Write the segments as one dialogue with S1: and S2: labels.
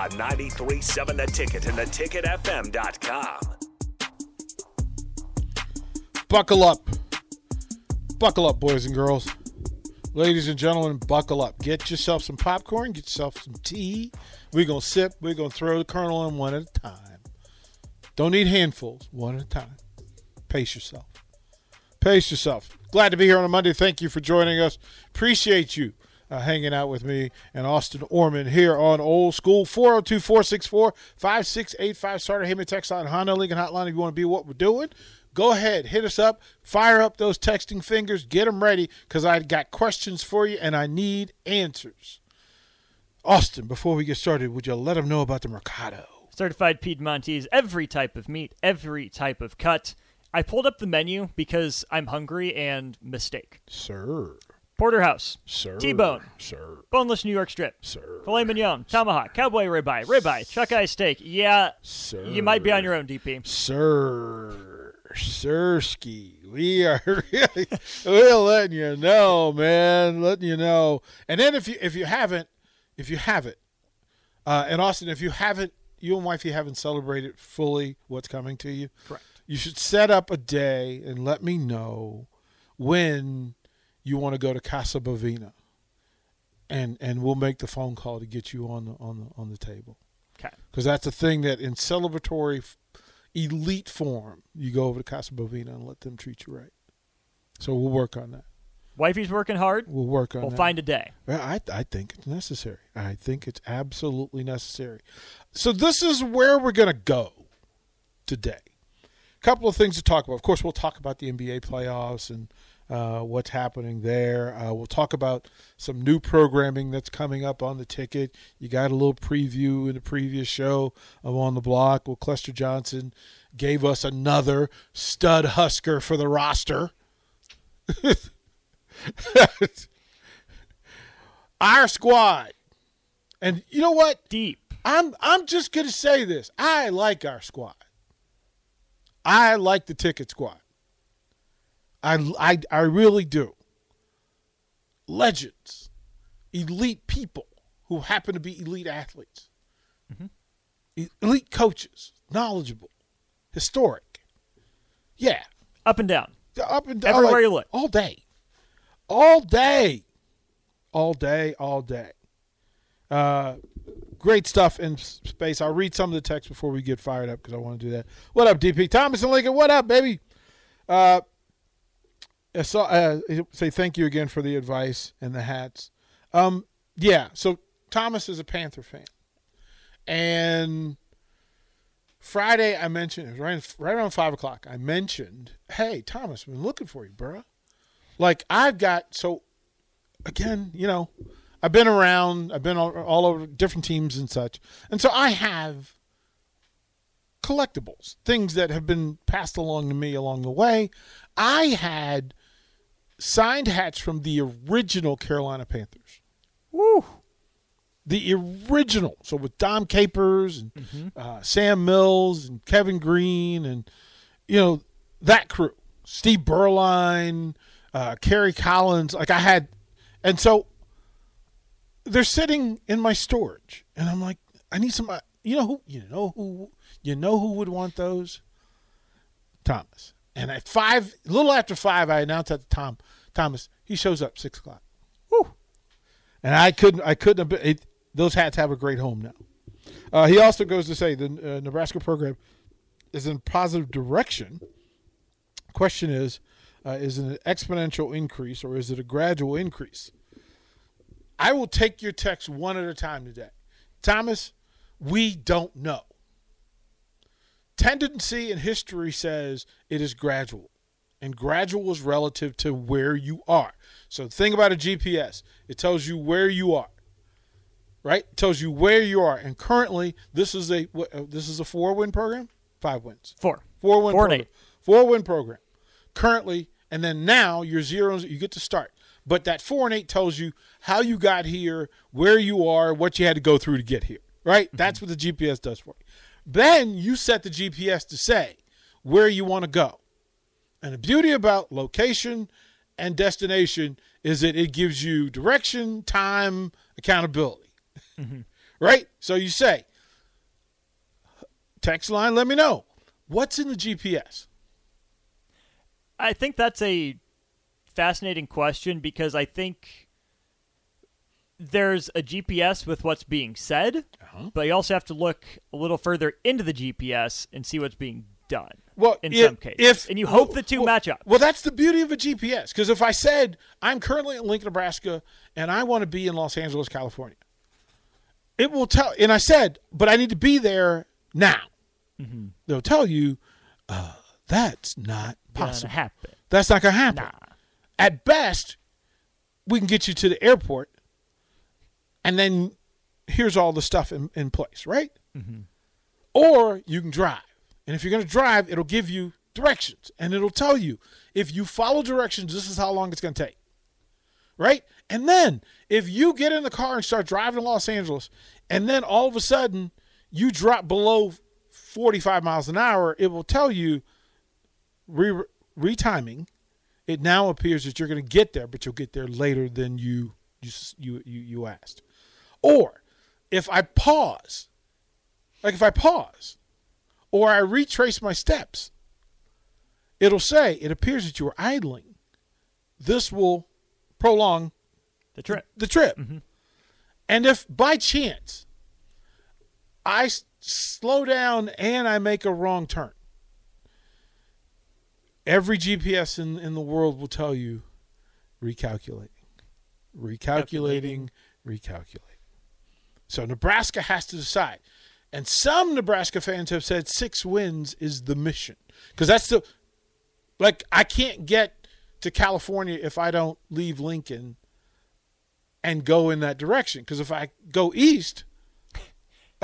S1: On 93.7 The Ticket and theticketfm.com.
S2: Buckle up. Buckle up, boys and girls. Ladies and gentlemen, buckle up. Get yourself some popcorn, get yourself some tea. We're going to sip, we're going to throw the kernel in one at a time. Don't need handfuls, one at a time. Pace yourself. Pace yourself. Glad to be here on a Monday. Thank you for joining us. Appreciate you uh, hanging out with me and Austin Orman here on Old School 402 464 5685. Starter Heyman Text Line, Honda Lincoln Hotline if you want to be what we're doing. Go ahead, hit us up, fire up those texting fingers, get them ready because I got questions for you and I need answers. Austin, before we get started, would you let them know about the Mercado?
S3: Certified Piedmontese, every type of meat, every type of cut. I pulled up the menu because I'm hungry and mistake.
S2: Sir.
S3: Porterhouse,
S2: Sir.
S3: T-bone,
S2: Sir.
S3: boneless New York strip,
S2: Sir.
S3: filet mignon, tomahawk, cowboy ribeye, ribeye, chuck eye steak. Yeah,
S2: Sir.
S3: you might be on your own, DP.
S2: Sir. Sirski. We are really we're letting you know, man. Letting you know. And then if you if you haven't, if you haven't, uh, and Austin, if you haven't, you and wifey haven't celebrated fully what's coming to you.
S3: Correct.
S2: You should set up a day and let me know when you want to go to Casa Bovina. And and we'll make the phone call to get you on the on the on the table
S3: Okay.
S2: because that's a thing that in celebratory elite form you go over to Casa Bovina and let them treat you right. So we'll work on that.
S3: Wifey's working hard.
S2: We'll work on that.
S3: We'll
S2: that.
S3: find a day.
S2: Well, I, I think it's necessary. I think it's absolutely necessary. So this is where we're going to go today. A couple of things to talk about. Of course, we'll talk about the NBA playoffs and uh, what's happening there. Uh, we'll talk about some new programming that's coming up on the ticket. You got a little preview in the previous show of On the Block. Well, Clester Johnson gave us another stud Husker for the roster. Our squad. And you know what?
S3: Deep.
S2: I'm I'm just gonna say this. I like our squad. I like the ticket squad. I I I really do. Legends, elite people who happen to be elite athletes, E- elite coaches, knowledgeable, historic. Yeah,
S3: Up and down.
S2: up and down,
S3: Everywhere
S2: like,
S3: you look.
S2: all day, all day, all day, all day. Uh, great stuff in space. I'll read some of the text before we get fired up because I want to do that. What up, DP Thomas and Lincoln? What up, baby? Uh, I saw, uh, say thank you again for the advice and the hats. Um, yeah. So Thomas is a Panther fan, and Friday I mentioned it was right right around five o'clock. I mentioned, "Hey, Thomas, I've been looking for you, bro. Like I've got so again, you know, I've been around, I've been all, all over different teams and such, and so I have collectibles, things that have been passed along to me along the way. I had signed hats from the original Carolina Panthers.
S3: Woo.
S2: The original. So with Dom Capers and uh, Sam Mills and Kevin Greene and, you know, that crew. Steve Beuerlein, uh, Kerry Collins. Like I had, and so they're sitting in my storage, and I'm like, I need some. You know who? You know who? You know who would want those? Thomas. And at five, a little after five, I announced that to Tom. Thomas, he shows up six o'clock. Woo! And I couldn't. I couldn't have. Been, it, those hats have a great home now. Uh, he also goes to say the uh, Nebraska program is in positive direction. Question is, uh, is it an exponential increase or is it a gradual increase? I will take your text one at a time today. Thomas, we don't know. Tendency in history says it is gradual, and gradual is relative to where you are. So, think about a GPS, it tells you where you are. right? Tells you where you are, and currently this is a uh, this is a four win program, five wins,
S3: Four.
S2: four win
S3: Four and
S2: program,
S3: eight.
S2: four win program. Currently, and then now your zeros you get to start. But that four and eight tells you how you got here, where you are, what you had to go through to get here. Right?
S3: Mm-hmm.
S2: That's what the GPS does for you. Then you set the GPS to say where you want to go. And the beauty about location and destination is that it gives you direction, time, accountability. Mm-hmm. right? So you say, text line, let me know. What's in the GPS?
S3: I think that's a fascinating question because I think there's a GPS with what's being said,
S2: Uh-huh.
S3: but you also have to look a little further into the GPS and see what's being done.
S2: Well,
S3: in
S2: if-
S3: some cases,
S2: if
S3: and you hope
S2: well,
S3: the two
S2: well,
S3: match up.
S2: Well, that's the beauty of a GPS. Because if I said I'm currently in Lincoln, Nebraska, and I want to be in Los Angeles, California, it will tell. And I said, but I need to be there now.
S3: Mm-hmm.
S2: They'll tell you uh, that's not possible.
S3: happen.
S2: That's not going to happen.
S3: Nah.
S2: At best, we can get you to the airport, and then here's all the stuff in, in place, right? Mm-hmm. Or you can drive. And if you're going to drive, it'll give you directions and it'll tell you if you follow directions, this is how long it's going to take. Right? And then if you get in the car and start driving to Los Angeles, and then all of a sudden you drop below 45 miles an hour, it will tell you re- retiming. It now appears that you're going to get there, but you'll get there later than you you you you, you asked. Or if I pause, like if I pause, or I retrace my steps, it'll say it appears that you are idling. This will prolong
S3: The trip.
S2: the trip. Mm-hmm. And if by chance I s- slow down and I make a wrong turn, every GPS in, in the world will tell you recalculating, recalculating, recalculating. So Nebraska has to decide. And some Nebraska fans have said six wins is the mission. Because that's the, like, I can't get to California if I don't leave Lincoln and go in that direction. Because if I go east,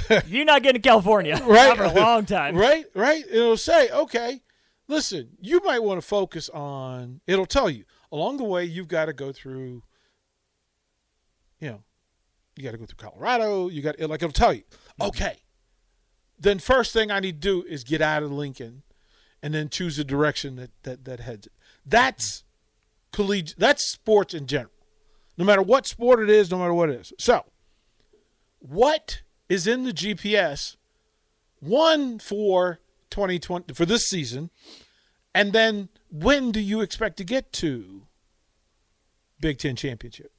S3: You're not getting to California
S2: right,
S3: for a long time.
S2: right, right, it'll say, okay, listen, you might want to focus on. It'll tell you along the way you've got to go through. You got to go through Colorado. You got like it'll tell you, mm-hmm. okay. Then first thing I need to do is get out of Lincoln, and then choose a direction that that that heads it. That's collegiate. That's sports in general. No matter what sport it is, no matter what it is. So, what is in the GPS? One for 2020 for this season, and then when do you expect to get to Big Ten championship?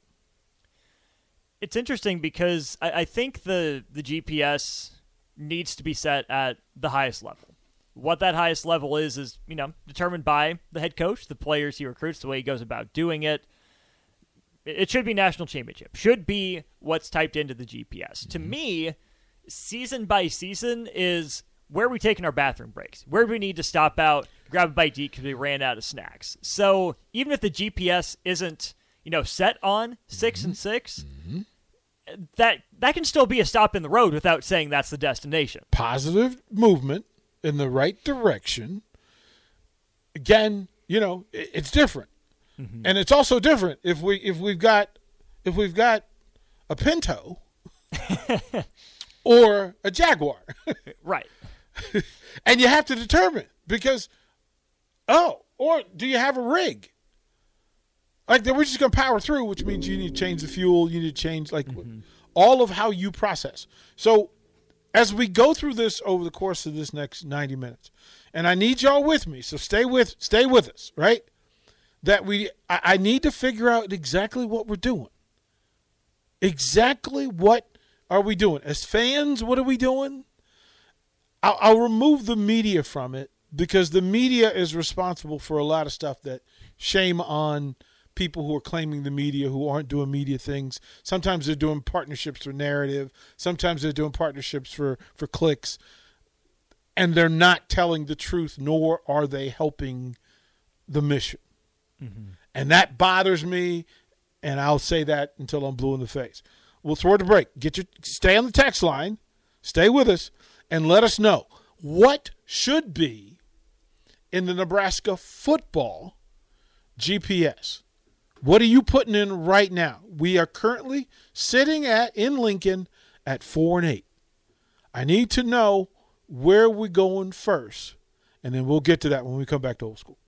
S3: It's interesting because I, I think the the GPS needs to be set at the highest level. What that highest level is is you know determined by the head coach, the players he recruits, the way he goes about doing it. It should be national championship. Should be what's typed into the GPS. To mm-hmm. me, season by season is where are we taking our bathroom breaks? Where do we need to stop out, grab a bite to eat because we ran out of snacks? So even if the GPS isn't, you know, set on 6 and mm-hmm. 6 mm-hmm. That that can still be a stop in the road without saying that's the destination.
S2: Positive movement in the right direction. Again, you know, i- it's different, mm-hmm. and it's also different if we if we've got if we've got a Pinto or a Jaguar.
S3: Right.
S2: and you have to determine because oh or do you have a rig like then we're just going to power through which means you need to change the fuel you need to change like mm-hmm. all of how you process. So as we go through this over the course of this next 90 minutes and i need y'all with me so stay with stay with us right? That we I, I need to figure out exactly what we're doing. Exactly what are we doing? As fans what are we doing? I'll, I'll remove the media from it because the media is responsible for a lot of stuff that shame on people who are claiming the media who aren't doing media things. Sometimes they're doing partnerships for narrative. Sometimes they're doing partnerships for, for clicks. And they're not telling the truth, nor are they helping the mission. Mm-hmm. And that bothers me. And I'll say that until I'm blue in the face. We'll throw it a break. Get your stay on the text line, stay with us, and let us know what should be in the Nebraska football GPS. What are you putting in right now? We are currently sitting at in Lincoln at four and eight. I need to know where we're going first, and then we'll get to that when we come back to old school.